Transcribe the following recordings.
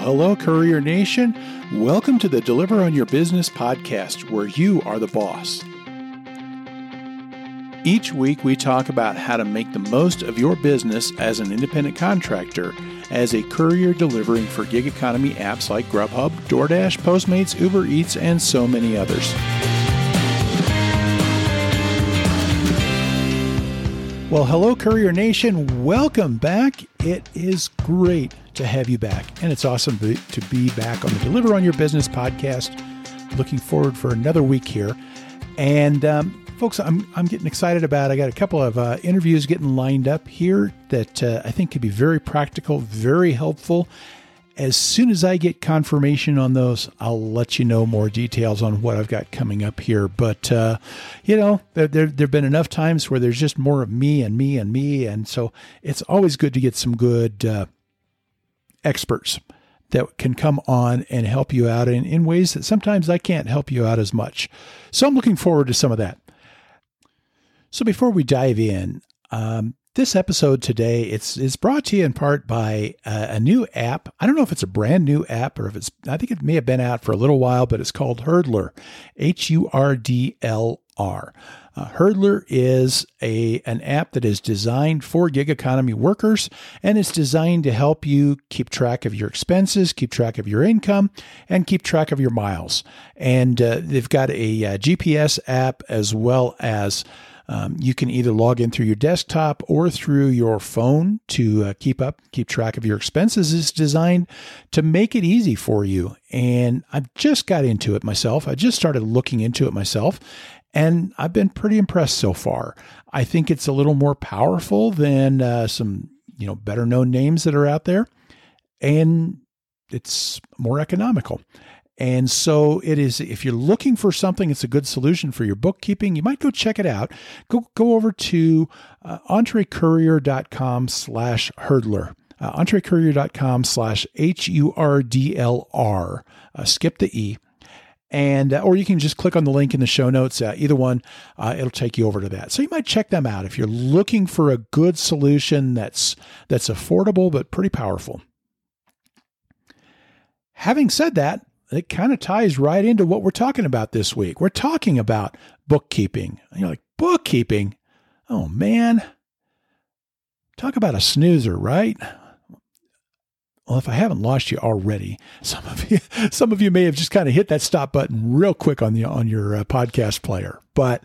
hello, Courier Nation. Welcome to the Deliver on Your Business podcast, where you are the boss. Each week, we talk about how to make the most of your business as an independent contractor, as a courier delivering for gig economy apps like Grubhub, DoorDash, Postmates, Uber Eats, and so many others. Well, hello, Courier Nation. Welcome back. It is great to have you back, and it's awesome to be back on the Deliver on Your Business podcast. Looking forward for another week here. And um, folks, I'm, I'm getting excited about. I got a couple of uh, interviews getting lined up here that uh, I think could be very practical, very helpful, as soon as I get confirmation on those, I'll let you know more details on what I've got coming up here. But, uh, you know, there, there, have been enough times where there's just more of me and me and me. And so it's always good to get some good uh, experts that can come on and help you out in, in ways that sometimes I can't help you out as much. So I'm looking forward to some of that. So before we dive in, um, this episode today it's is brought to you in part by uh, a new app. I don't know if it's a brand new app or if it's I think it may have been out for a little while, but it's called Hurdlr, H U R D L R. Uh, Hurdlr is a an app that is designed for gig economy workers and it's designed to help you keep track of your expenses, keep track of your income, and keep track of your miles. And uh, they've got a, a uh, GPS app as well as um, you can either log in through your desktop or through your phone to uh, keep up, keep track of your expenses. It's designed to make it easy for you. And I've just got into it myself. I just started looking into it myself. And I've been pretty impressed so far. I think it's a little more powerful than uh, some, you know, better known names that are out there. And it's more economical. And so it is, if you're looking for something, it's a good solution for your bookkeeping. You might go check it out. Go, go over to uh, entrecourier.com slash hurdlr. Uh, entrecourier.com slash H-U-R-D-L-R. Uh, skip the E. And, uh, or you can just click on the link in the show notes. Uh, either one, uh, it'll take you over to that. So you might check them out if you're looking for a good solution that's, that's affordable, but pretty powerful. Having said that, it kind of ties right into what we're talking about this week. We're talking about bookkeeping. And you're like, bookkeeping? Oh, man. Talk about a snoozer, right? Well, if I haven't lost you already, some of you, some of you may have just kind of hit that stop button real quick on the on your uh, podcast player. But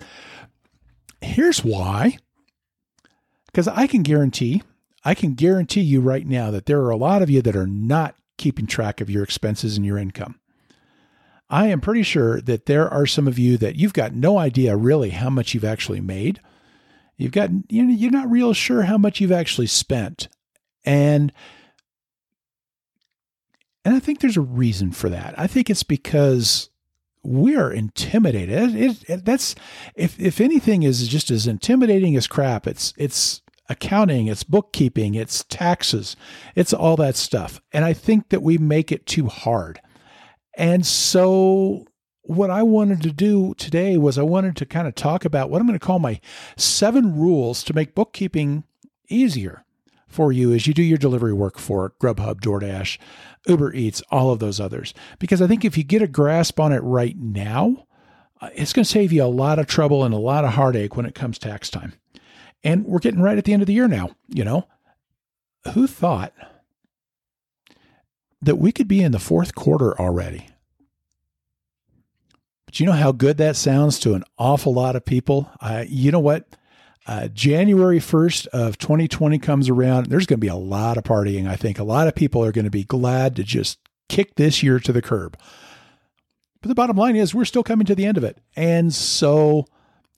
here's why: because I can guarantee, I can guarantee you right now that there are a lot of you that are not keeping track of your expenses and your income. I am pretty sure that there are some of you that you've got no idea really how much you've actually made. You've got you know, you're not real sure how much you've actually spent. And and I think there's a reason for that. I think it's because we are intimidated. It, it, that's if if anything is just as intimidating as crap. It's it's accounting, it's bookkeeping, it's taxes, it's all that stuff. And I think that we make it too hard. And so, what I wanted to do today was I wanted to kind of talk about what I'm going to call my seven rules to make bookkeeping easier for you as you do your delivery work for Grubhub, DoorDash, Uber Eats, all of those others. Because I think if you get a grasp on it right now, uh, it's going to save you a lot of trouble and a lot of heartache when it comes tax time. And we're getting right at the end of the year now, you know. Who thought that we could be in the fourth quarter already. But you know how good that sounds to an awful lot of people? Uh, you know what? Uh, January 1st of 2020 comes around. There's going to be a lot of partying. I think a lot of people are going to be glad to just kick this year to the curb. But the bottom line is, we're still coming to the end of it. And so,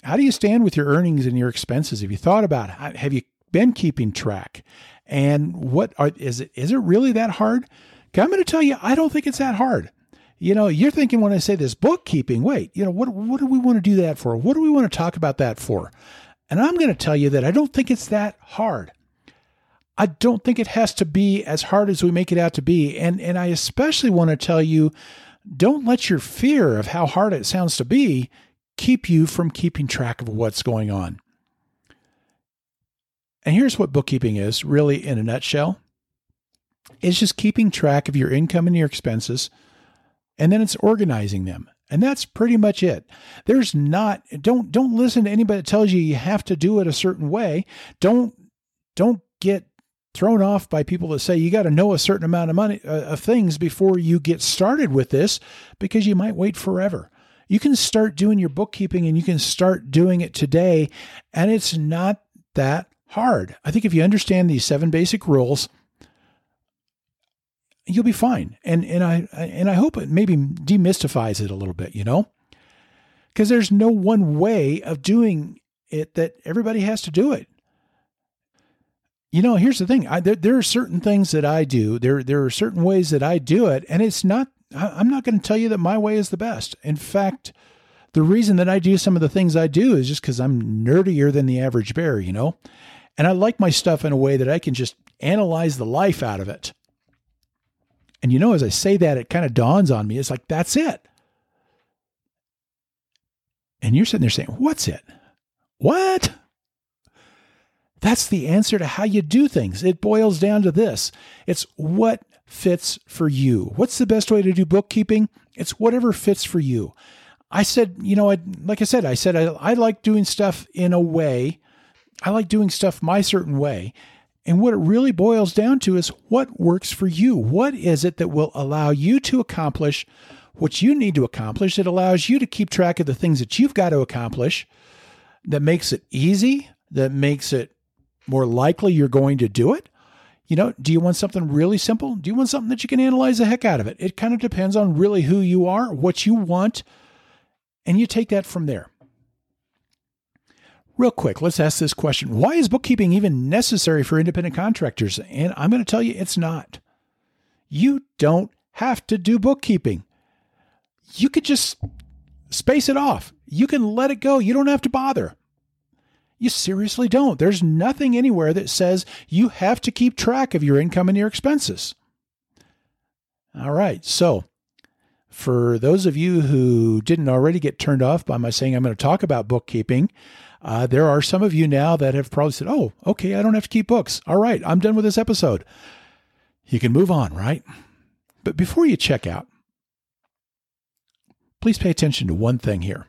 how do you stand with your earnings and your expenses? Have you thought about it? Have you been keeping track? And what are, is it? Is it really that hard? I'm going to tell you, I don't think it's that hard. You know, you're thinking when I say this bookkeeping, wait, you know, what, what do we want to do that for? What do we want to talk about that for? And I'm going to tell you that I don't think it's that hard. I don't think it has to be as hard as we make it out to be. And, and I especially want to tell you don't let your fear of how hard it sounds to be keep you from keeping track of what's going on. And here's what bookkeeping is really in a nutshell It's just keeping track of your income and your expenses, and then it's organizing them. And that's pretty much it. There's not don't don't listen to anybody that tells you you have to do it a certain way. Don't don't get thrown off by people that say you got to know a certain amount of money uh, of things before you get started with this because you might wait forever. You can start doing your bookkeeping and you can start doing it today and it's not that hard. I think if you understand these seven basic rules, you'll be fine. And and I and I hope it maybe demystifies it a little bit, you know? Because there's no one way of doing it that everybody has to do it. You know, here's the thing. I, there, there are certain things that I do. There, there are certain ways that I do it, and it's not. I, I'm not going to tell you that my way is the best. In fact, the reason that I do some of the things I do is just because I'm nerdier than the average bear. You know, and I like my stuff in a way that I can just analyze the life out of it. And you know, as I say that, it kind of dawns on me. It's like, that's it. And you're sitting there saying, What's it? What? That's the answer to how you do things. It boils down to this it's what fits for you. What's the best way to do bookkeeping? It's whatever fits for you. I said, you know, I, like I said, I said, I, I like doing stuff in a way. I like doing stuff my certain way. And what it really boils down to is what works for you. What is it that will allow you to accomplish what you need to accomplish? It allows you to keep track of the things that you've got to accomplish that makes it easy, that makes it more likely you're going to do it. You know, do you want something really simple? Do you want something that you can analyze the heck out of it? It kind of depends on really who you are, what you want, and you take that from there. Real quick, let's ask this question Why is bookkeeping even necessary for independent contractors? And I'm going to tell you it's not. You don't have to do bookkeeping. You could just space it off. You can let it go. You don't have to bother. You seriously don't. There's nothing anywhere that says you have to keep track of your income and your expenses. All right. So, for those of you who didn't already get turned off by my saying I'm going to talk about bookkeeping, uh, there are some of you now that have probably said, oh, okay, I don't have to keep books. All right, I'm done with this episode. You can move on, right? But before you check out, please pay attention to one thing here.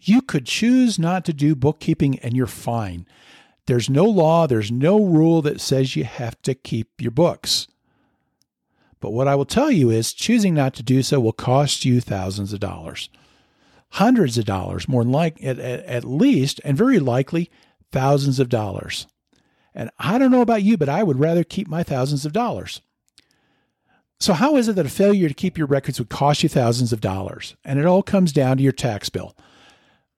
You could choose not to do bookkeeping and you're fine. There's no law, there's no rule that says you have to keep your books. But what I will tell you is choosing not to do so will cost you thousands of dollars hundreds of dollars, more than like at, at least, and very likely thousands of dollars. And I don't know about you, but I would rather keep my thousands of dollars. So, how is it that a failure to keep your records would cost you thousands of dollars? And it all comes down to your tax bill.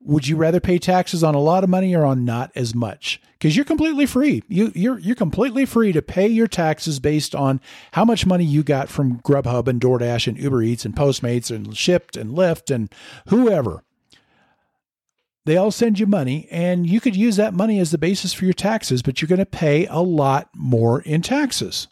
Would you rather pay taxes on a lot of money or on not as much? Because you're completely free. You, you're you're completely free to pay your taxes based on how much money you got from Grubhub and DoorDash and Uber Eats and Postmates and Shipt and Lyft and whoever. They all send you money, and you could use that money as the basis for your taxes, but you're going to pay a lot more in taxes.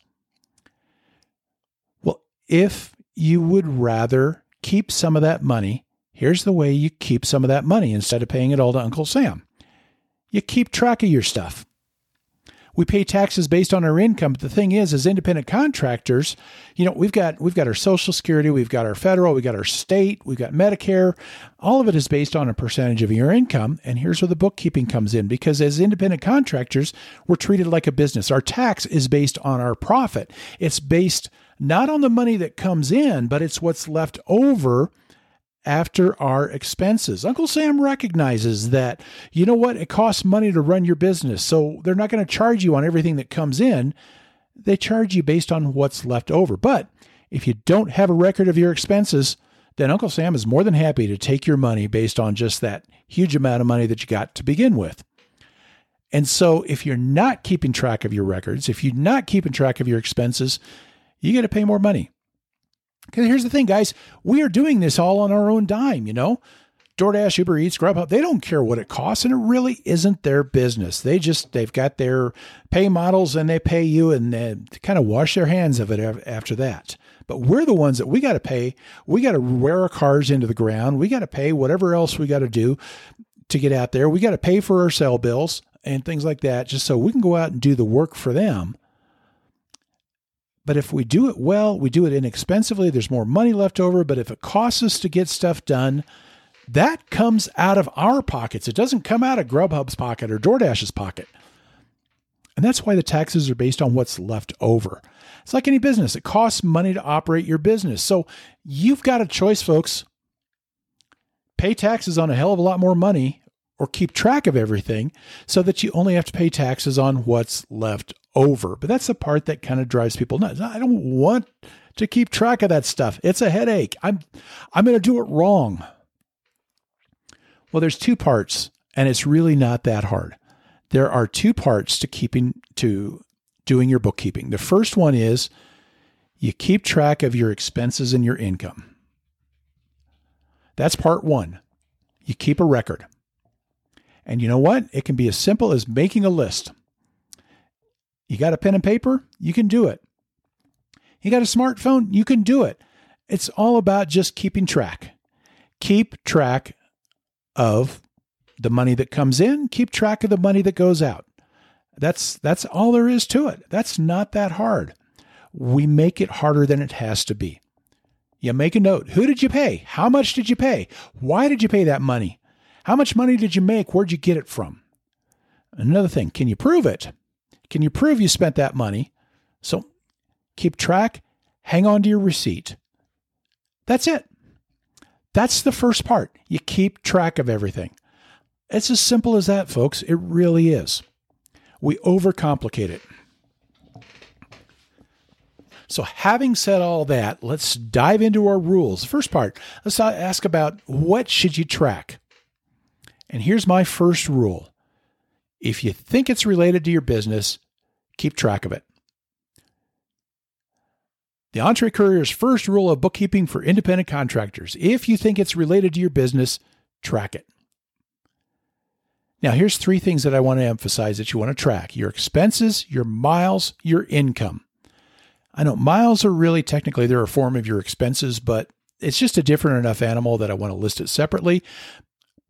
Well, if you would rather keep some of that money Here's the way you keep some of that money instead of paying it all to Uncle Sam. You keep track of your stuff. We pay taxes based on our income, but the thing is, as independent contractors, you know, we've got we've got our social security, we've got our federal, we've got our state, we've got Medicare. All of it is based on a percentage of your income. And here's where the bookkeeping comes in because as independent contractors, we're treated like a business. Our tax is based on our profit. It's based not on the money that comes in, but it's what's left over after our expenses. Uncle Sam recognizes that, you know what, it costs money to run your business. So they're not going to charge you on everything that comes in. They charge you based on what's left over. But if you don't have a record of your expenses, then Uncle Sam is more than happy to take your money based on just that huge amount of money that you got to begin with. And so if you're not keeping track of your records, if you're not keeping track of your expenses, you got to pay more money. Because here's the thing, guys, we are doing this all on our own dime, you know? DoorDash, Uber Eats, Grubhub, they don't care what it costs, and it really isn't their business. They just, they've got their pay models and they pay you and they kind of wash their hands of it after that. But we're the ones that we got to pay. We got to wear our cars into the ground. We got to pay whatever else we got to do to get out there. We got to pay for our cell bills and things like that just so we can go out and do the work for them But if we do it well, we do it inexpensively, there's more money left over. But if it costs us to get stuff done, that comes out of our pockets. It doesn't come out of Grubhub's pocket or DoorDash's pocket. And that's why the taxes are based on what's left over. It's like any business, it costs money to operate your business. So you've got a choice, folks. Pay taxes on a hell of a lot more money or keep track of everything so that you only have to pay taxes on what's left over. But that's the part that kind of drives people nuts. I don't want to keep track of that stuff. It's a headache. I'm I'm going to do it wrong. Well, there's two parts and it's really not that hard. There are two parts to keeping to doing your bookkeeping. The first one is you keep track of your expenses and your income. That's part 1. You keep a record. And you know what? It can be as simple as making a list. You got a pen and paper? You can do it. You got a smartphone? You can do it. It's all about just keeping track. Keep track of the money that comes in, keep track of the money that goes out. That's that's all there is to it. That's not that hard. We make it harder than it has to be. You make a note. Who did you pay? How much did you pay? Why did you pay that money? How much money did you make? Where'd you get it from? Another thing, can you prove it? Can you prove you spent that money? So keep track, hang on to your receipt. That's it. That's the first part. You keep track of everything. It's as simple as that, folks. It really is. We overcomplicate it. So, having said all that, let's dive into our rules. First part, let's ask about what should you track? And here's my first rule if you think it's related to your business, keep track of it. The EntreCourier's first rule of bookkeeping for independent contractors if you think it's related to your business, track it. Now, here's three things that I want to emphasize that you want to track your expenses, your miles, your income. I know miles are really technically they're a form of your expenses, but it's just a different enough animal that I want to list it separately.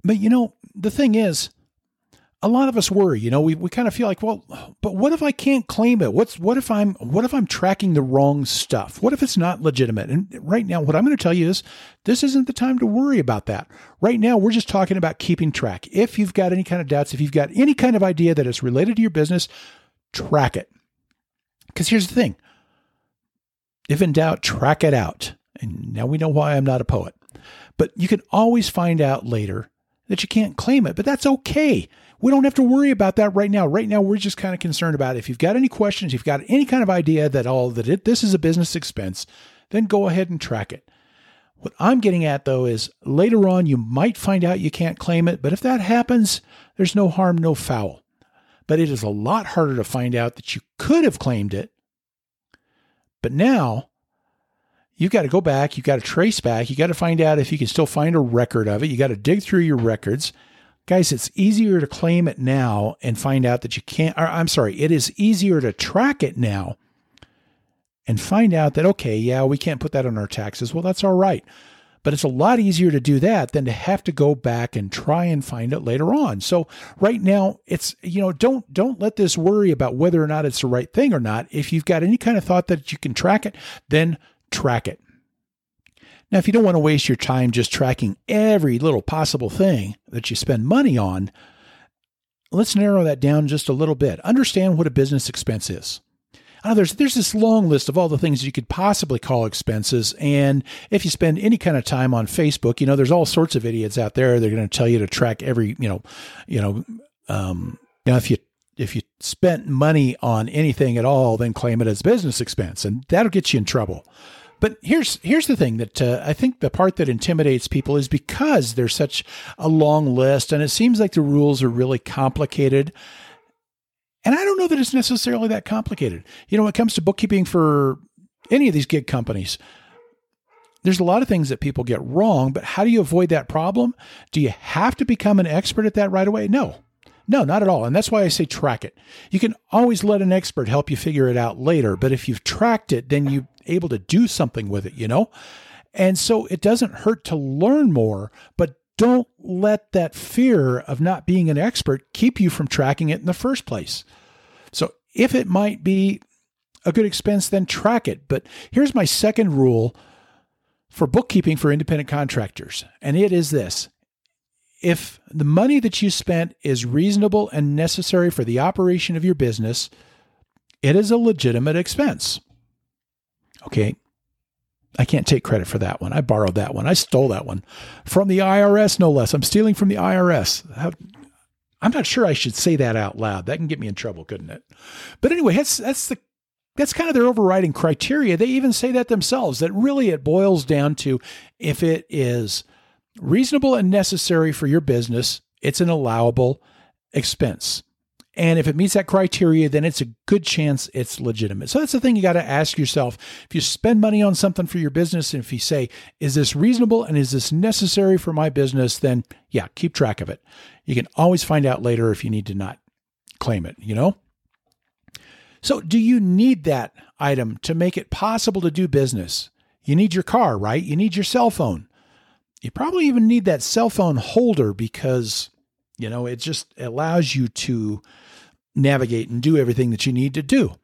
But you know, the thing is, a lot of us worry, you know, we, we kind of feel like, well, but what if I can't claim it? What's what if I'm what if I'm tracking the wrong stuff? What if it's not legitimate? And right now, what I'm going to tell you is this isn't the time to worry about that. Right now, we're just talking about keeping track. If you've got any kind of doubts, if you've got any kind of idea that it's related to your business, track it. Because here's the thing. If in doubt, track it out. And now we know why I'm not a poet. But you can always find out later that you can't claim it, but that's okay. We don't have to worry about that right now. Right now, we're just kind of concerned about if you've got any questions, if you've got any kind of idea that all that it, this is a business expense, then go ahead and track it. What I'm getting at though is later on you might find out you can't claim it, but if that happens, there's no harm, no foul. But it is a lot harder to find out that you could have claimed it. But now you've got to go back, you've got to trace back, you've got to find out if you can still find a record of it. You got to dig through your records. Guys, it's easier to claim it now and find out that you can't, I'm sorry, it is easier to track it now and find out that, okay, yeah, we can't put that on our taxes. Well, that's all right. But it's a lot easier to do that than to have to go back and try and find it later on. So right now it's you know don't don't let this worry about whether or not it's the right thing or not. If you've got any kind of thought that you can track it, then track it. Now, if you don't want to waste your time just tracking every little possible thing that you spend money on, let's narrow that down just a little bit. Understand what a business expense is. I know there's there's this long list of all the things you could possibly call expenses, and if you spend any kind of time on Facebook, you know there's all sorts of idiots out there. They're going to tell you to track every you know, you know, um, you know if you if you spent money on anything at all, then claim it as business expense, and that'll get you in trouble. But here's here's the thing that uh, I think the part that intimidates people is because there's such a long list, and it seems like the rules are really complicated. And I don't know that it's necessarily that complicated. You know, when it comes to bookkeeping for any of these gig companies, there's a lot of things that people get wrong. But how do you avoid that problem? Do you have to become an expert at that right away? No, no, not at all. And that's why I say track it. You can always let an expert help you figure it out later. But if you've tracked it, then you're able to do something with it, you know? And so it doesn't hurt to learn more, but don't let that fear of not being an expert keep you from tracking it in the first place. So if it might be a good expense, then track it. But here's my second rule for bookkeeping for independent contractors, and it is this if the money that you spent is reasonable and necessary for the operation of your business, it is a legitimate expense. Okay. I can't take credit for that one. I borrowed that one. I stole that one from the IRS, no less. I'm stealing from the IRS. I'm not sure I should say that out loud. That can get me in trouble, couldn't it? But anyway, that's that's the that's kind of their overriding criteria. They even say that themselves. That really it boils down to if it is reasonable and necessary for your business, it's an allowable expense. And if it meets that criteria, then it's a good chance it's legitimate. So that's the thing you got to ask yourself. If you spend money on something for your business, and if you say, is this reasonable and is this necessary for my business, then yeah, keep track of it. You can always find out later if you need to not claim it, you know? So, do you need that item to make it possible to do business? You need your car, right? You need your cell phone. You probably even need that cell phone holder because, you know, it just allows you to navigate and do everything that you need to do.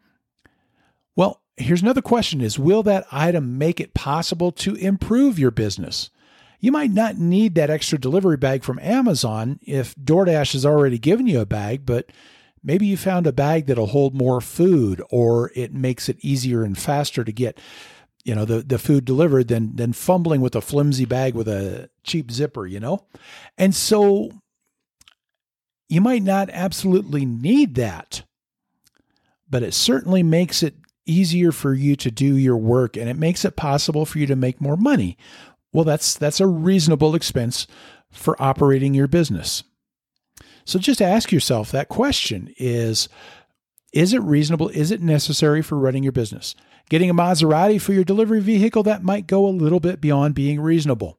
Well, here's another question is will that item make it possible to improve your business? You might not need that extra delivery bag from Amazon if DoorDash has already given you a bag, but maybe you found a bag that'll hold more food or it makes it easier and faster to get you know the the food delivered than than fumbling with a flimsy bag with a cheap zipper you know and so you might not absolutely need that but it certainly makes it easier for you to do your work and it makes it possible for you to make more money. Well that's that's a reasonable expense for operating your business. So just ask yourself that question is is it reasonable is it necessary for running your business? Getting a Maserati for your delivery vehicle, that might go a little bit beyond being reasonable.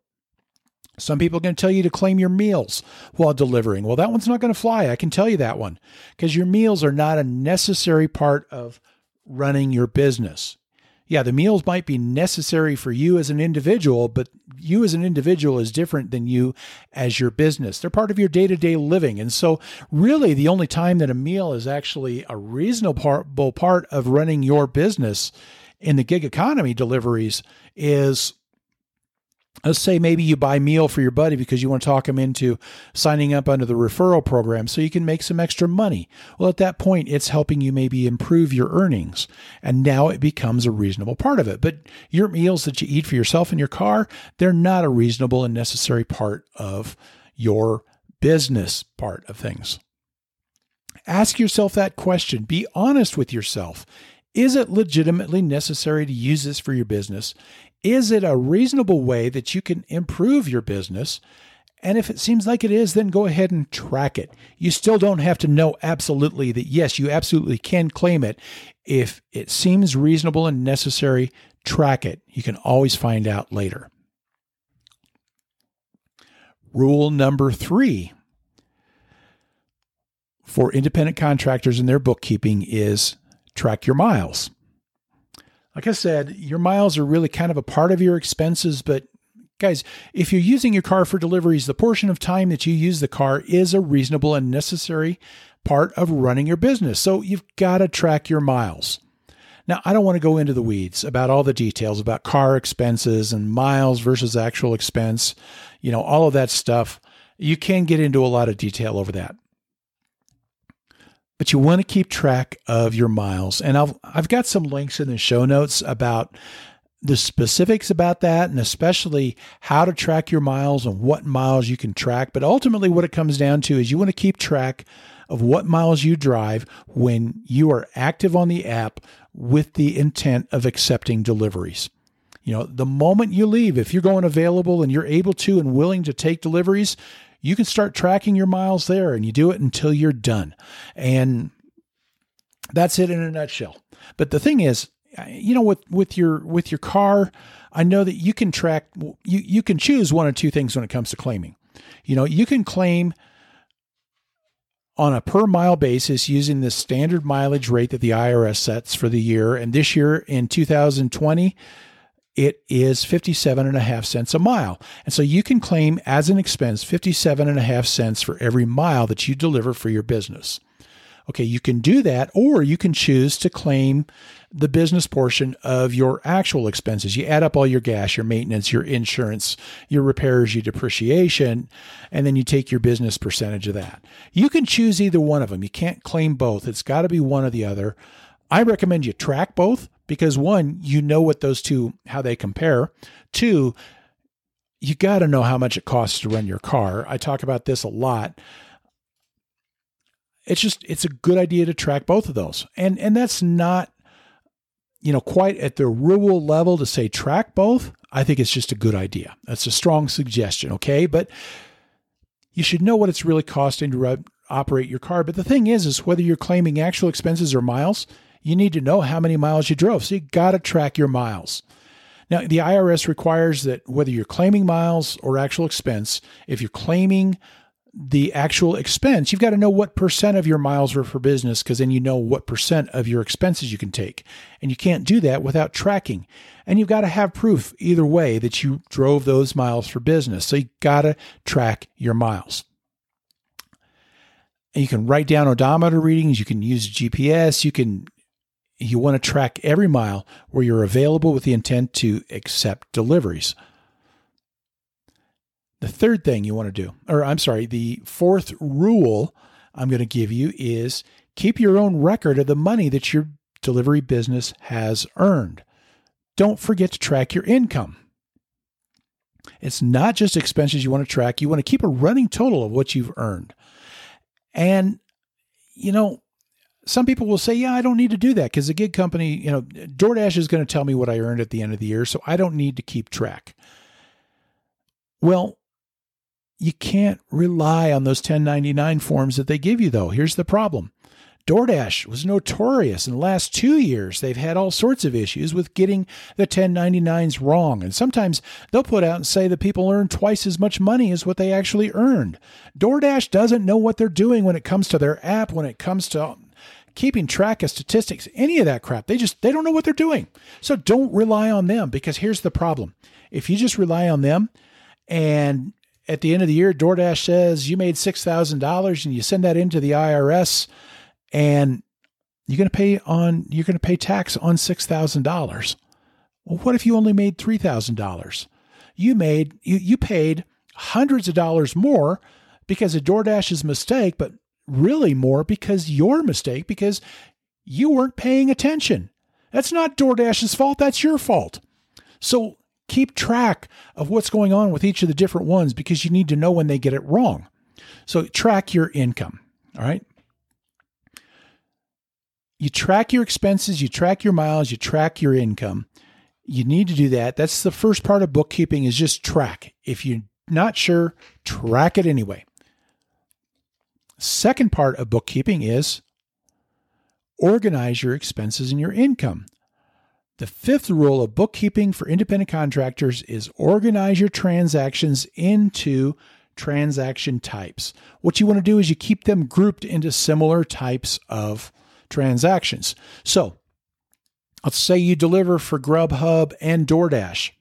Some people are going to tell you to claim your meals while delivering. Well, that one's not going to fly. I can tell you that one because your meals are not a necessary part of running your business yeah, the meals might be necessary for you as an individual, but you as an individual is different than you as your business. They're part of your day to day living. And so, really, the only time that a meal is actually a reasonable part of running your business in the gig economy deliveries is let's say maybe you buy meal for your buddy because you want to talk him into signing up under the referral program so you can make some extra money. Well, at that point, it's helping you maybe improve your earnings. And now it becomes a reasonable part of it. But your meals that you eat for yourself in your car, they're not a reasonable and necessary part of your business part of things. Ask yourself that question. Be honest with yourself. Is it legitimately necessary to use this for your business? Is it a reasonable way that you can improve your business? And if it seems like it is, then go ahead and track it. You still don't have to know absolutely that, yes, you absolutely can claim it. If it seems reasonable and necessary, track it. You can always find out later. Rule number three for independent contractors and their bookkeeping is track your miles. Like I said, your miles are really kind of a part of your expenses, but guys, if you're using your car for deliveries, the portion of time that you use the car is a reasonable and necessary part of running your business. So you've got to track your miles. Now, I don't want to go into the weeds about all the details about car expenses and miles versus actual expense, you know, all of that stuff. You can get into a lot of detail over that but you want to keep track of your miles. And I've, I've got some links in the show notes about the specifics about that and especially how to track your miles and what miles you can track. But ultimately, what it comes down to is you want to keep track of what miles you drive when you are active on the app with the intent of accepting deliveries. You know, the moment you leave, if you're going available and you're able to and willing to take deliveries, you can start tracking your miles there and you do it until you're done. And that's it in a nutshell. But the thing is, you know, with, with your with your car, I know that you can track you you can choose one or two things when it comes to claiming. You know, you can claim on a per mile basis using the standard mileage rate that the IRS sets for the year. And this year in 2020, it is 57 and a half cents a mile. And so you can claim as an expense 57 and a half cents for every mile that you deliver for your business. Okay, you can do that, or you can choose to claim the business portion of your actual expenses. You add up all your gas, your maintenance, your insurance, your repairs, your depreciation, and then you take your business percentage of that. You can choose either one of them. You can't claim both. It's got to be one or the other. I recommend you track both because one, you know what those two how they compare. Two, you got to know how much it costs to run your car. I talk about this a lot. It's just it's a good idea to track both of those. And and that's not you know quite at the rule level to say track both. I think it's just a good idea. That's a strong suggestion okay? But you should know what it's really costing to operate your car. But the thing is is whether you're claiming actual expenses or miles you need to know how many miles you drove so you got to track your miles now the irs requires that whether you're claiming miles or actual expense if you're claiming the actual expense, you've got to know what percent of your miles were for business because then you know what percent of your expenses you can take. And you can't do that without tracking. And you've got to have proof either way that you drove those miles for business. So you got to track your miles. And you can write down odometer readings, you can use GPS, you can you want to track every mile where you're available with the intent to accept deliveries. The third thing you want to do, or I'm sorry, the fourth rule I'm going to give you is keep your own record of the money that your delivery business has earned. Don't forget to track your income. It's not just expenses you want to track, you want to keep a running total of what you've earned. And, you know, some people will say, yeah, I don't need to do that because the gig company, you know, DoorDash is going to tell me what I earned at the end of the year, so I don't need to keep track. Well, you can't rely on those 1099 forms that they give you, though. Here's the problem DoorDash was notorious in the last two years. They've had all sorts of issues with getting the 1099s wrong. And sometimes they'll put out and say that people earn twice as much money as what they actually earned. DoorDash doesn't know what they're doing when it comes to their app, when it comes to keeping track of statistics, any of that crap. They just they don't know what they're doing. So don't rely on them because here's the problem. If you just rely on them and at the end of the year, DoorDash says you made $6,000 and you send that into the IRS and you're going to pay on you're going to pay tax on $6,000. Well, what if you only made $3,000? You made you you paid hundreds of dollars more because of DoorDash's mistake, but really more because your mistake because you weren't paying attention. That's not DoorDash's fault, that's your fault. So keep track of what's going on with each of the different ones because you need to know when they get it wrong. So track your income. All right. You track your expenses, you track your miles, you track your income. You need to do that. That's the first part of bookkeeping is just track. If you're not sure, track it anyway. Second part of bookkeeping is organize your expenses and your income. The fifth rule of bookkeeping for independent contractors is organize your transactions into transaction types. What you want to do is you keep them grouped into similar types of transactions. So, let's say you deliver for Grubhub and DoorDash.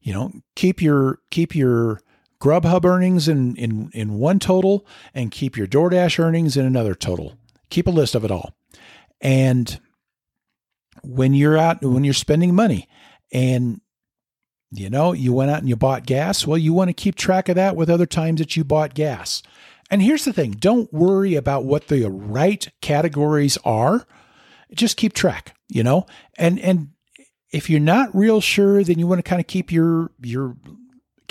You know, keep your keep your Grubhub earnings in, in, in one total and keep your DoorDash earnings in another total. Keep a list of it all. And when you're out when you're spending money and you know you went out and you bought gas well you want to keep track of that with other times that you bought gas and here's the thing don't worry about what the right categories are just keep track you know and and if you're not real sure then you want to kind of keep your your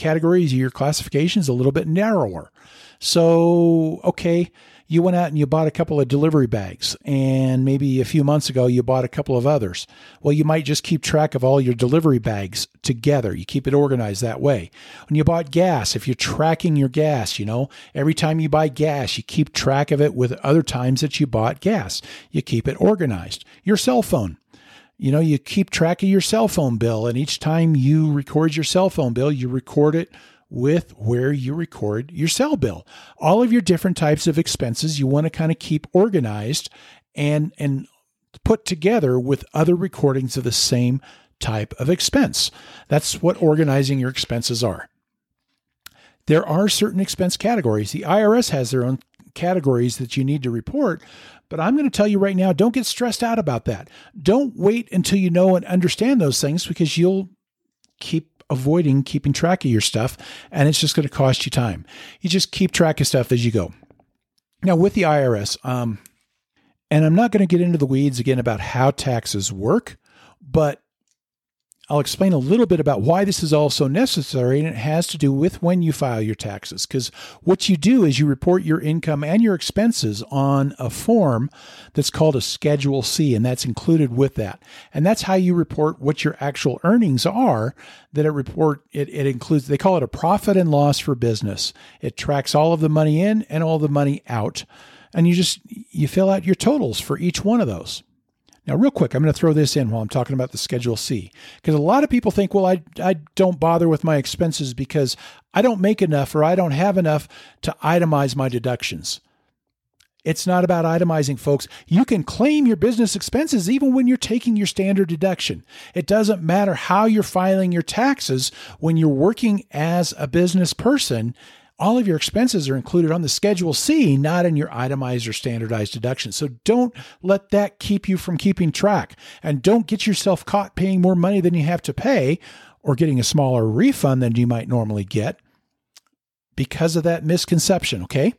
categories your classifications a little bit narrower so okay you went out and you bought a couple of delivery bags, and maybe a few months ago you bought a couple of others. Well, you might just keep track of all your delivery bags together. You keep it organized that way. When you bought gas, if you're tracking your gas, you know, every time you buy gas, you keep track of it with other times that you bought gas. You keep it organized. Your cell phone. You know, you keep track of your cell phone bill, and each time you record your cell phone bill, you record it with where you record your cell bill. All of your different types of expenses you want to kind of keep organized and and put together with other recordings of the same type of expense. That's what organizing your expenses are. There are certain expense categories. The IRS has their own categories that you need to report. But I'm going to tell you right now don't get stressed out about that. Don't wait until you know and understand those things because you'll keep avoiding keeping track of your stuff and it's just going to cost you time. You just keep track of stuff as you go. Now, with the IRS, um, and I'm not going to get into the weeds again about how taxes work, but I'll explain a little bit about why this is also necessary, and it has to do with when you file your taxes. Because what you do is you report your income and your expenses on a form that's called a Schedule C, and that's included with that. And that's how you report what your actual earnings are. That it report it, it includes they call it a profit and loss for business. It tracks all of the money in and all the money out, and you just you fill out your totals for each one of those. Now, real quick, I'm going to throw this in while I'm talking about the Schedule C, because a lot of people think, well, I, I don't bother with my expenses because I don't make enough or I don't have enough to itemize my deductions. It's not about itemizing, folks. You can claim your business expenses even when you're taking your standard deduction. It doesn't matter how you're filing your taxes when you're working as a business person all of your expenses are included on the Schedule C, not in your itemized or standardized deduction. So don't let that keep you from keeping track. And don't get yourself caught paying more money than you have to pay or getting a smaller refund than you might normally get because of that misconception, okay?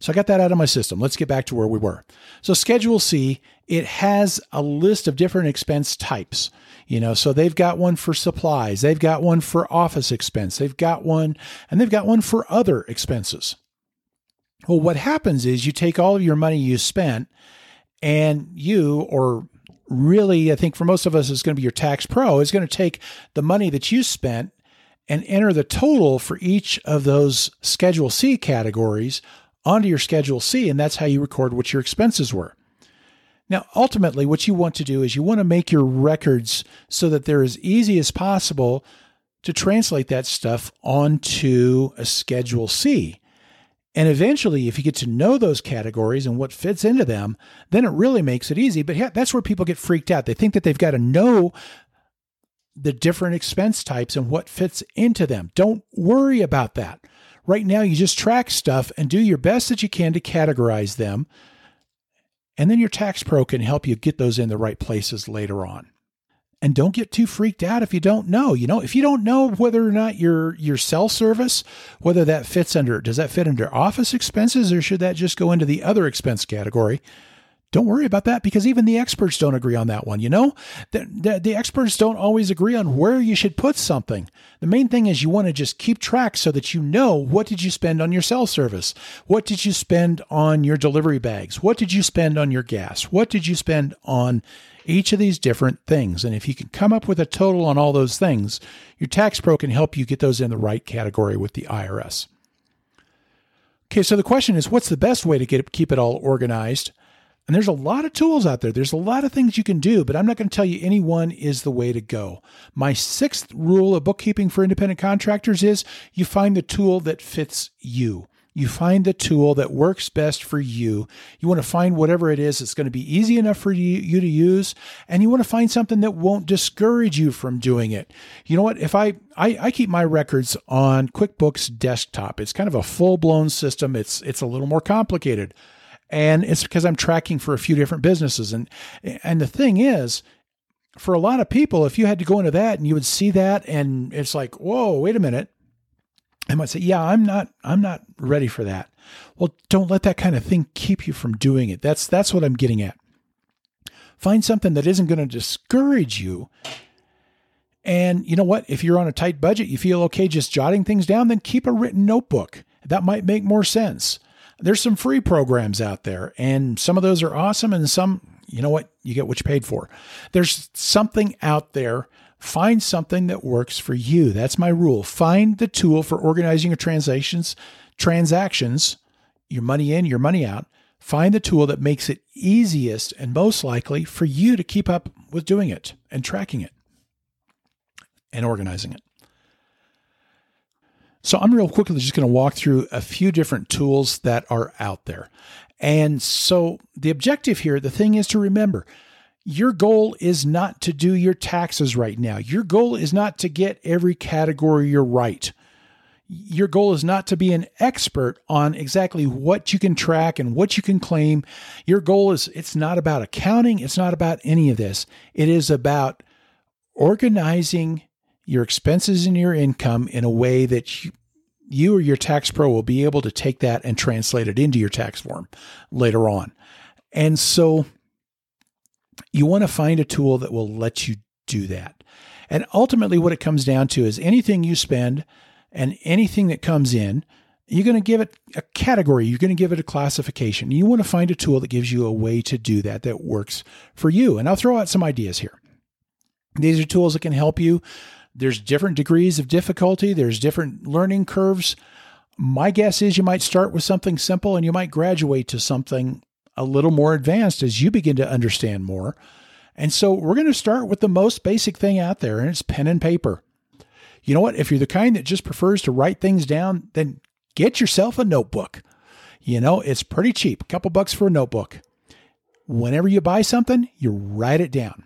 So I got that out of my system. Let's get back to where we were. So Schedule C, it has a list of different expense types. You know, so they've got one for supplies, they've got one for office expense, they've got one, and they've got one for other expenses. Well, what happens is you take all of your money you spent and you, or really, I think for most of us, it's going to be your tax pro, is going to take the money that you spent and enter the total for each of those Schedule C categories onto your Schedule C. And that's how you record what your expenses were. Now, ultimately, what you want to do is you want to make your records so that they're as easy as possible to translate that stuff onto a Schedule C. And eventually, if you get to know those categories and what fits into them, then it really makes it easy. But yeah, that's where people get freaked out. They think that they've got to know the different expense types and what fits into them. Don't worry about that. Right now, you just track stuff and do your best that you can to categorize them and then your tax pro can help you get those in the right places later on. And don't get too freaked out if you don't know. You know, if you don't know whether or not your your cell service, whether that fits under does that fit under office expenses or should that just go into the other expense category? Don't worry about that because even the experts don't agree on that one. You know, the, the, the, experts don't always agree on where you should put something. The main thing is you want to just keep track so that you know what did you spend on your cell service? What did you spend on your delivery bags? What did you spend on your gas? What did you spend on each of these different things? And if you can come up with a total on all those things, your tax pro can help you get those in the right category with the IRS. Okay, so the question is what's the best way to get keep it all organized? And there's a lot of tools out there. There's a lot of things you can do, but I'm not going to tell you any one is the way to go. My sixth rule of bookkeeping for independent contractors is you find the tool that fits you. You find the tool that works best for you. You want to find whatever it is that's going to be easy enough for you, you to use, and you want to find something that won't discourage you from doing it. You know what? If I, I, I keep my records on QuickBooks Desktop, it's kind of a full blown system. It's it's a little more complicated and it's because I'm tracking for a few different businesses. And and the thing is, for a lot of people, if you had to go into that and you would see that, and it's like, whoa, wait a minute, I might say, yeah, I'm not, I'm not ready for that. Well, don't let that kind of thing keep you from doing it. That's that's what I'm getting at. Find something that isn't going to discourage you. And you know what? If you're on a tight budget, you feel okay just jotting things down, then keep a written notebook. That might make more sense there's some free programs out there, and some of those are awesome, and some, you know what, you get what you paid for. There's something out there. Find something that works for you. That's my rule. Find the tool for organizing your transactions, transactions, your money in, your money out. Find the tool that makes it easiest and most likely for you to keep up with doing it and tracking it and organizing it. So I'm real quickly just going to walk through a few different tools that are out there. And so the objective here, the thing is to remember, your goal is not to do your taxes right now. Your goal is not to get every category you're right. your goal is not to be an expert on exactly what you can track and what you can claim. Your goal is it's not about accounting, it's not about any of this. It is about organizing your expenses and your income in a way that you, you or your tax pro will be able to take that and translate it into your tax form later on. And so you want to find a tool that will let you do that. And ultimately, what it comes down to is anything you spend and anything that comes in, you're going to give it a category, you're going to give it a classification. You want to find a tool that gives you a way to do that that works for you. And I'll throw out some ideas here. These are tools that can help you. There's different degrees of difficulty, there's different learning curves. My guess is you might start with something simple and you might graduate to something a little more advanced as you begin to understand more. And so we're going to start with the most basic thing out there, and it's pen and paper. You know what? If you're the kind that just prefers to write things down, then get yourself a notebook. You know, it's pretty cheap, a couple bucks for a notebook. Whenever you buy something, you write it down.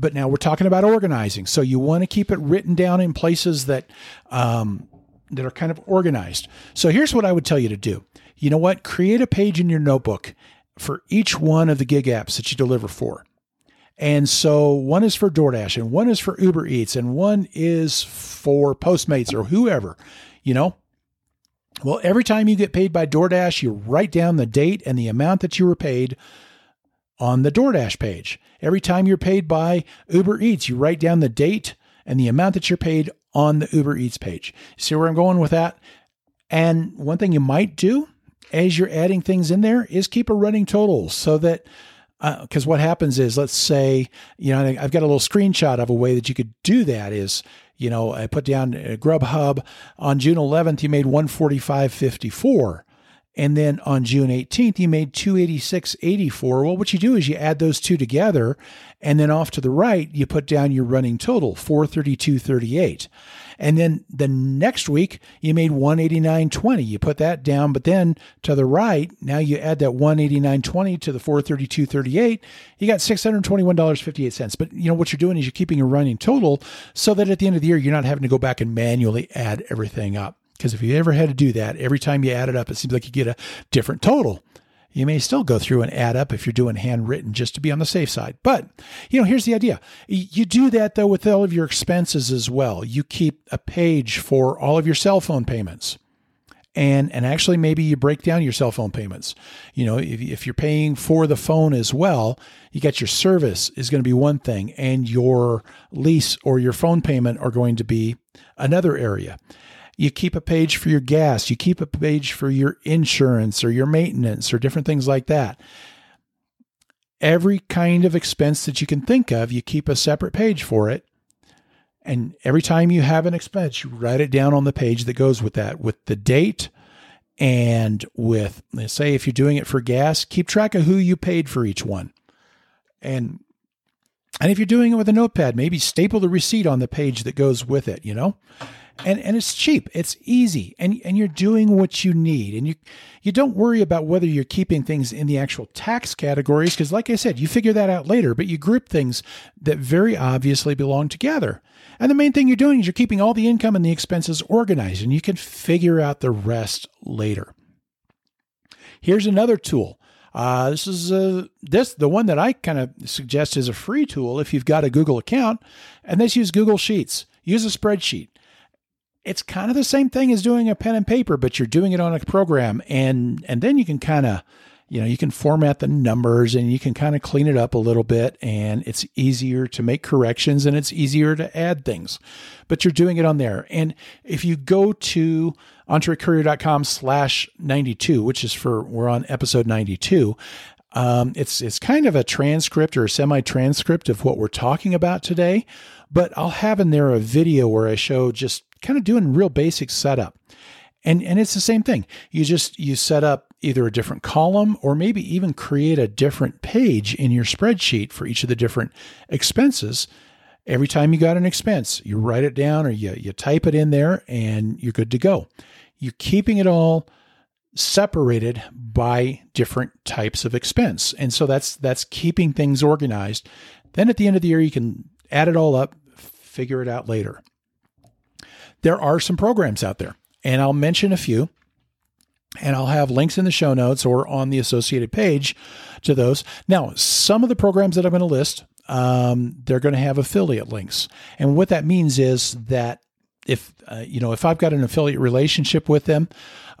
But now we're talking about organizing. So you want to keep it written down in places that um, that are kind of organized. So here's what I would tell you to do. You know what? Create a page in your notebook for each one of the gig apps that you deliver for. And so one is for DoorDash and one is for Uber Eats and one is for Postmates or whoever, you know. Well, every time you get paid by DoorDash, you write down the date and the amount that you were paid on the DoorDash page. Every time you're paid by Uber Eats, you write down the date and the amount that you're paid on the Uber Eats page. See where I'm going with that? And one thing you might do as you're adding things in there is keep a running total so that because uh, what happens is let's say you know i've got a little screenshot of a way that you could do that is you know i put down uh, grubhub on june 11th you made 145.54 and then on June 18th, you made 286.84. Well, what you do is you add those two together, and then off to the right, you put down your running total, 432.38. And then the next week, you made 189.20. You put that down, but then to the right, now you add that 189.20 to the 432.38. You got $621.58. But you know what you're doing is you're keeping a running total so that at the end of the year, you're not having to go back and manually add everything up. Because if you ever had to do that, every time you add it up, it seems like you get a different total. You may still go through and add up if you're doing handwritten just to be on the safe side. But, you know, here's the idea. You do that though with all of your expenses as well. You keep a page for all of your cell phone payments. And, and actually maybe you break down your cell phone payments. You know, if, if you're paying for the phone as well, you got your service is going to be one thing and your lease or your phone payment are going to be another area. You keep a page for your gas, you keep a page for your insurance or your maintenance or different things like that. Every kind of expense that you can think of, you keep a separate page for it. And every time you have an expense, you write it down on the page that goes with that, with the date and with, let's say, if you're doing it for gas, keep track of who you paid for each one. And and if you're doing it with a notepad, maybe staple the receipt on the page that goes with it, you know? And and it's cheap. It's easy. And and you're doing what you need. And you you don't worry about whether you're keeping things in the actual tax categories because like i said you figure that out later but you group things that very obviously belong together. And the main thing you're doing is you're keeping all the income and the expenses organized and you can figure out the rest later. Here's another tool. Uh, this is uh, this the one that I kind of suggest is a free tool if you've got a Google account, and let's use Google Sheets. Use a spreadsheet it's kind of the same thing as doing a pen and paper, but you're doing it on a program, and and then you can kind of, you know, you can format the numbers and you can kind of clean it up a little bit, and it's easier to make corrections and it's easier to add things, but you're doing it on there. And if you go to entrecourier.com slash 92, which is for, we're on episode 92. Um, it's, it's kind of a transcript or a semi transcript of what we're talking about today, but I'll have in there a video where I show just kind of doing real basic setup. And, and it's the same thing. You just you set up either a different column or maybe even create a different page in your spreadsheet for each of the different expenses. Every time you got an expense, you write it down or you, you type it in there and you're good to go. You're keeping it all separated by different types of expense. And so that's that's keeping things organized. Then at the end of the year you can add it all up, figure it out later there are some programs out there. and I'll mention a few. And I'll have links in the show notes or on the associated page to those. Now, some of the programs that I'm going to list, um, they're going to have affiliate links. And what that means is that if uh, you know if I've got an affiliate relationship with them,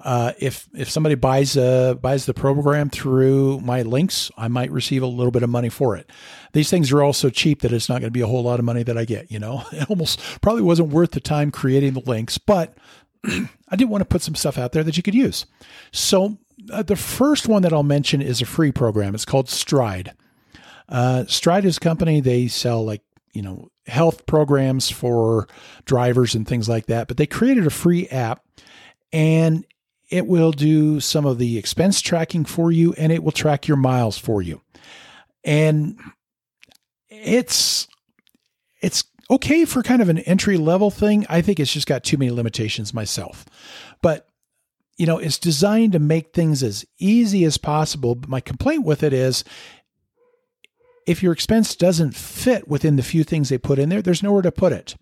uh, if if somebody buys uh, buys the program through my links, I might receive a little bit of money for it. These things are all so cheap that it's not going to be a whole lot of money that I get. You know, it almost probably wasn't worth the time creating the links, but I did want to put some stuff out there that you could use. So uh, the first one that I'll mention is a free program. It's called Stride. Uh, Stride is a company. They sell like you know health programs for drivers and things like that. But they created a free app, and it will do some of the expense tracking for you, and it will track your miles for you. And it's it's okay for kind of an entry level thing. I think it's just got too many limitations myself. But you know, it's designed to make things as easy as possible. But my complaint with it is if your expense doesn't fit within the few things they put in there, there's nowhere to put it.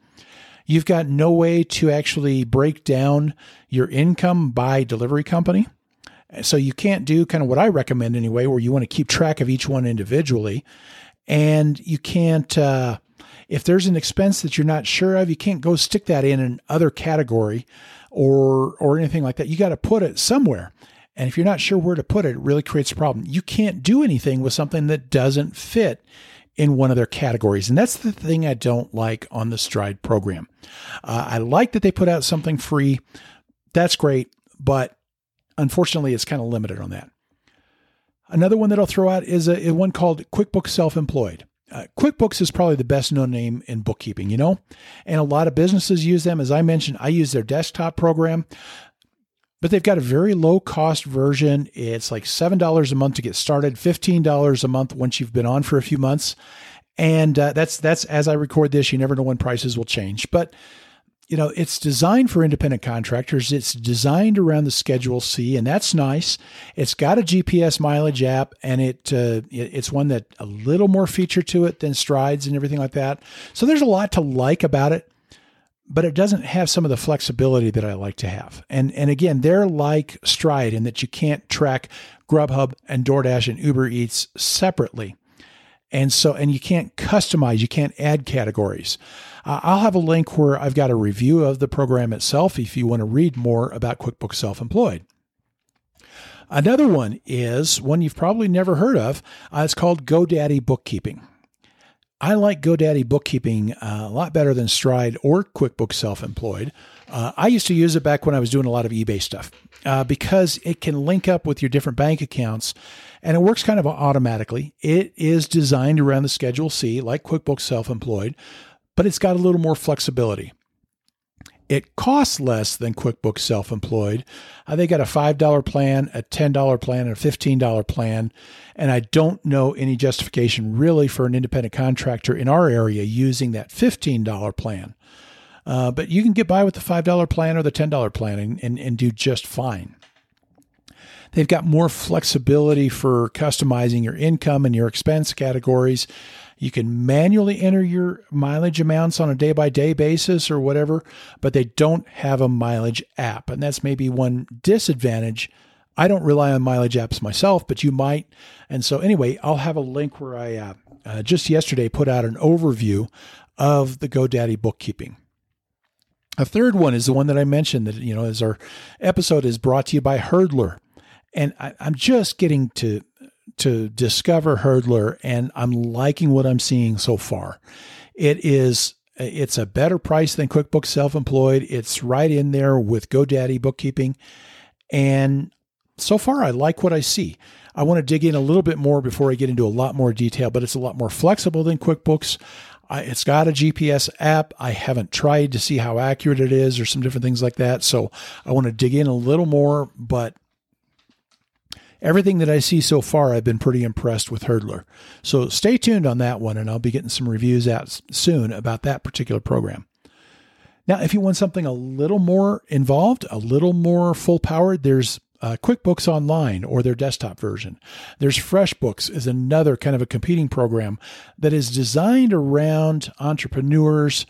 You've got no way to actually break down your income by delivery company. So you can't do kind of what I recommend anyway, where you want to keep track of each one individually. And you can't, uh, if there's an expense that you're not sure of, you can't go stick that in another category or or anything like that. You got to put it somewhere. And if you're not sure where to put it, it really creates a problem. You can't do anything with something that doesn't fit in one of their categories. And that's the thing I don't like on the Stride program. Uh, I like that they put out something free. That's great. But unfortunately, it's kind of limited on that. Another one that I'll throw out is a, a one called QuickBooks Self Employed. Uh, QuickBooks is probably the best known name in bookkeeping, you know, and a lot of businesses use them. As I mentioned, I use their desktop program, but they've got a very low cost version. It's like $7 a month to get started, $15 a month once you've been on for a few months. And uh, that's that's as I record this, you never know when prices will change. But you know, it's designed for independent contractors. It's designed around the Schedule C, and that's nice. It's got a GPS mileage app, and it, uh, it, it's one that a little more feature to it than Strides and everything like that. So there's a lot to like about it, but it doesn't have some of the flexibility that I like to have. And and again, they're like Stride in that you can't track Grubhub and DoorDash and Uber Eats separately. And so, and you can't customize, you can't add categories. Uh, I'll have a link where I've got a review of the program itself if you want to read more about QuickBooks Self Employed. Another one is one you've probably never heard of. Uh, it's called GoDaddy Bookkeeping. I like GoDaddy Bookkeeping uh, a lot better than Stride or QuickBooks Self Employed. Uh, I used to use it back when I was doing a lot of eBay stuff uh, because it can link up with your different bank accounts and it works kind of automatically. It is designed around the Schedule C, like QuickBooks Self Employed, but it's got a little more flexibility. It costs less than QuickBooks Self Employed. Uh, they got a $5 plan, a $10 plan, and a $15 plan. And I don't know any justification really for an independent contractor in our area using that $15 plan. Uh, but you can get by with the $5 plan or the $10 plan and, and, and do just fine. They've got more flexibility for customizing your income and your expense categories. You can manually enter your mileage amounts on a day by day basis or whatever, but they don't have a mileage app. And that's maybe one disadvantage. I don't rely on mileage apps myself, but you might. And so, anyway, I'll have a link where I uh, uh, just yesterday put out an overview of the GoDaddy bookkeeping. A third one is the one that I mentioned that, you know, as our episode is brought to you by Hurdlr. And I, I'm just getting to to discover Hurdlr, and I'm liking what I'm seeing so far. It is it's a better price than QuickBooks Self-Employed. It's right in there with GoDaddy bookkeeping, and so far I like what I see. I want to dig in a little bit more before I get into a lot more detail, but it's a lot more flexible than QuickBooks. I, it's got a GPS app. I haven't tried to see how accurate it is or some different things like that. So I want to dig in a little more, but everything that I see so far, I've been pretty impressed with Hurdlr. So stay tuned on that one, and I'll be getting some reviews out soon about that particular program. Now, if you want something a little more involved, a little more full powered, there's uh, QuickBooks Online or their desktop version. There's FreshBooks is another kind of a competing program that is designed around entrepreneurs,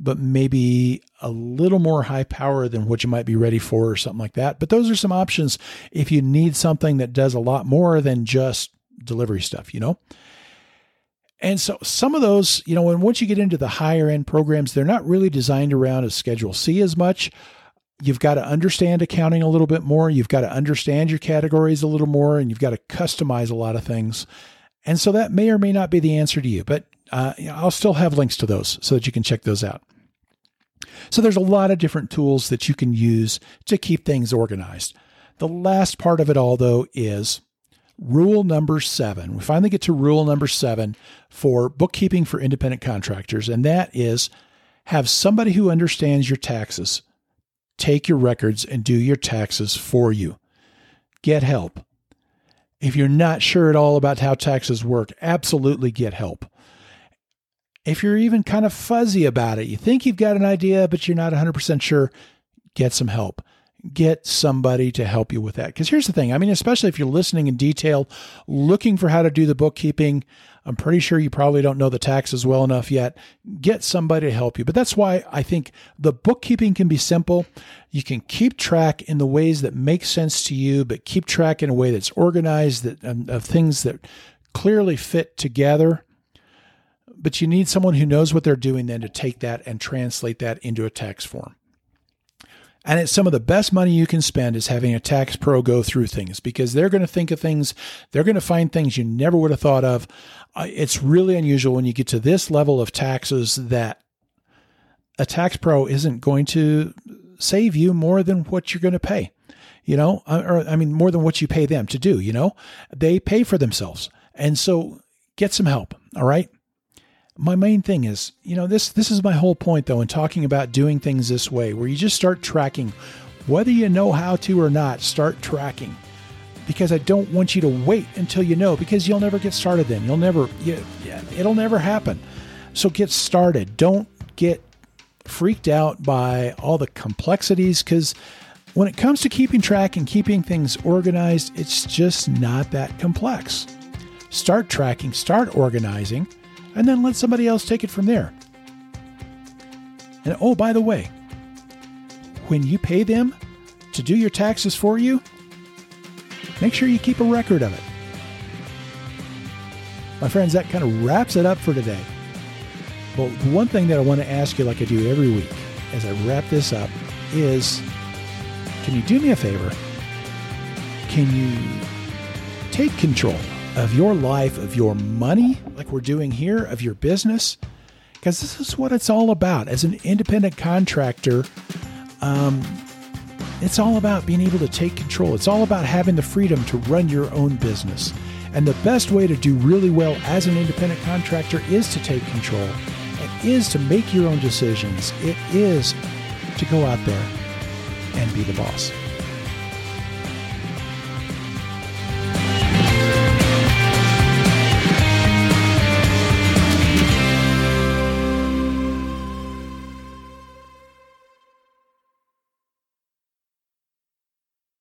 but maybe a little more high power than what you might be ready for or something like that. But those are some options if you need something that does a lot more than just delivery stuff, you know? And so some of those, you know, when once you get into the higher end programs, they're not really designed around a Schedule C as much. You've got to understand accounting a little bit more. You've got to understand your categories a little more, and you've got to customize a lot of things. And so that may or may not be the answer to you, but uh, I'll still have links to those so that you can check those out. So there's a lot of different tools that you can use to keep things organized. The last part of it all, though, is rule number seven. We finally get to rule number seven for bookkeeping for independent contractors, and that is have somebody who understands your taxes take your records and do your taxes for you. Get help. If you're not sure at all about how taxes work, absolutely get help. If you're even kind of fuzzy about it, you think you've got an idea, but you're not 100% sure, get some help get somebody to help you with that. Because here's the thing I mean, especially if you're listening in detail, looking for how to do the bookkeeping, I'm pretty sure you probably don't know the taxes well enough yet. Get somebody to help you. But that's why I think the bookkeeping can be simple. You can keep track in the ways that make sense to you, but keep track in a way that's organized, that um, of things that clearly fit together. But you need someone who knows what they're doing then to take that and translate that into a tax form. And it's some of the best money you can spend is having a tax pro go through things because they're going to think of things, they're going to find things you never would have thought of. It's really unusual when you get to this level of taxes that a tax pro isn't going to save you more than what you're going to pay. You know, or I mean, more than what you pay them to do. You know, they pay for themselves. And so get some help. All right my main thing is, you know, this this is my whole point though in talking about doing things this way, where you just start tracking, whether you know how to or not, start tracking. Because I don't want you to wait until you know, because you'll never get started then. You'll never, you, it'll never happen. So get started. Don't get freaked out by all the complexities, because when it comes to keeping track and keeping things organized, it's just not that complex. Start tracking, start organizing and then let somebody else take it from there. And oh, by the way, when you pay them to do your taxes for you, make sure you keep a record of it. My friends, that kind of wraps it up for today. But one thing that I want to ask you, like I do every week, as I wrap this up, is can you do me a favor? Can you take control of your life, of your money, like we're doing here, of your business, because this is what it's all about. As an independent contractor, um, it's all about being able to take control. It's all about having the freedom to run your own business. And the best way to do really well as an independent contractor is to take control. It is to make your own decisions. It is to go out there and be the boss.